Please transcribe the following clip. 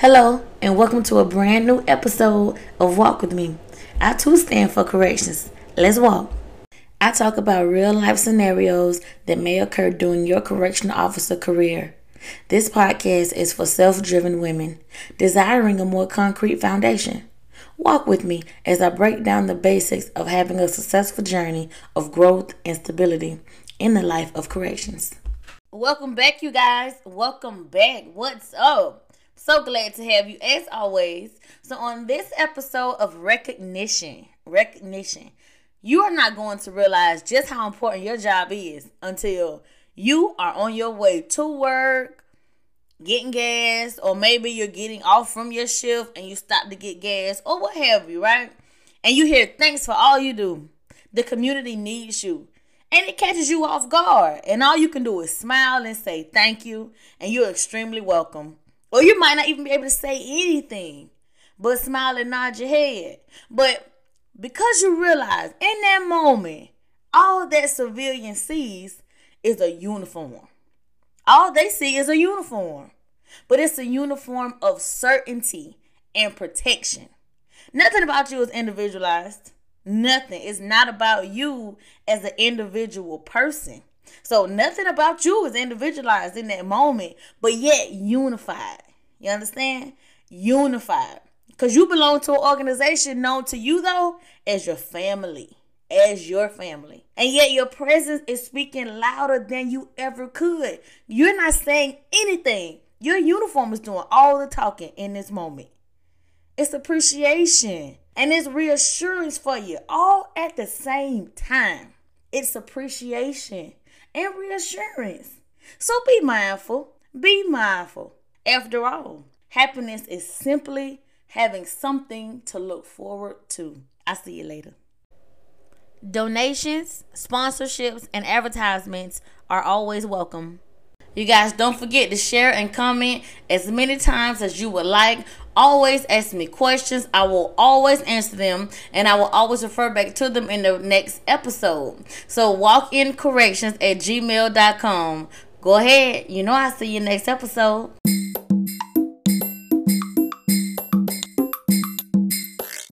Hello, and welcome to a brand new episode of Walk With Me. I too stand for corrections. Let's walk. I talk about real life scenarios that may occur during your correctional officer career. This podcast is for self driven women desiring a more concrete foundation. Walk with me as I break down the basics of having a successful journey of growth and stability in the life of corrections. Welcome back, you guys. Welcome back. What's up? So glad to have you as always. So, on this episode of recognition, recognition, you are not going to realize just how important your job is until you are on your way to work, getting gas, or maybe you're getting off from your shift and you stop to get gas, or what have you, right? And you hear thanks for all you do. The community needs you. And it catches you off guard. And all you can do is smile and say thank you. And you're extremely welcome. Or you might not even be able to say anything but smile and nod your head. But because you realize in that moment, all that civilian sees is a uniform. All they see is a uniform. But it's a uniform of certainty and protection. Nothing about you is individualized. Nothing. It's not about you as an individual person. So nothing about you is individualized in that moment, but yet unified. You understand? Unified. Because you belong to an organization known to you, though, as your family. As your family. And yet your presence is speaking louder than you ever could. You're not saying anything. Your uniform is doing all the talking in this moment. It's appreciation and it's reassurance for you all at the same time. It's appreciation and reassurance. So be mindful. Be mindful. After all, happiness is simply having something to look forward to. I'll see you later. Donations, sponsorships, and advertisements are always welcome. You guys don't forget to share and comment as many times as you would like. Always ask me questions. I will always answer them and I will always refer back to them in the next episode. So walk in corrections at gmail.com. Go ahead. You know I'll see you next episode.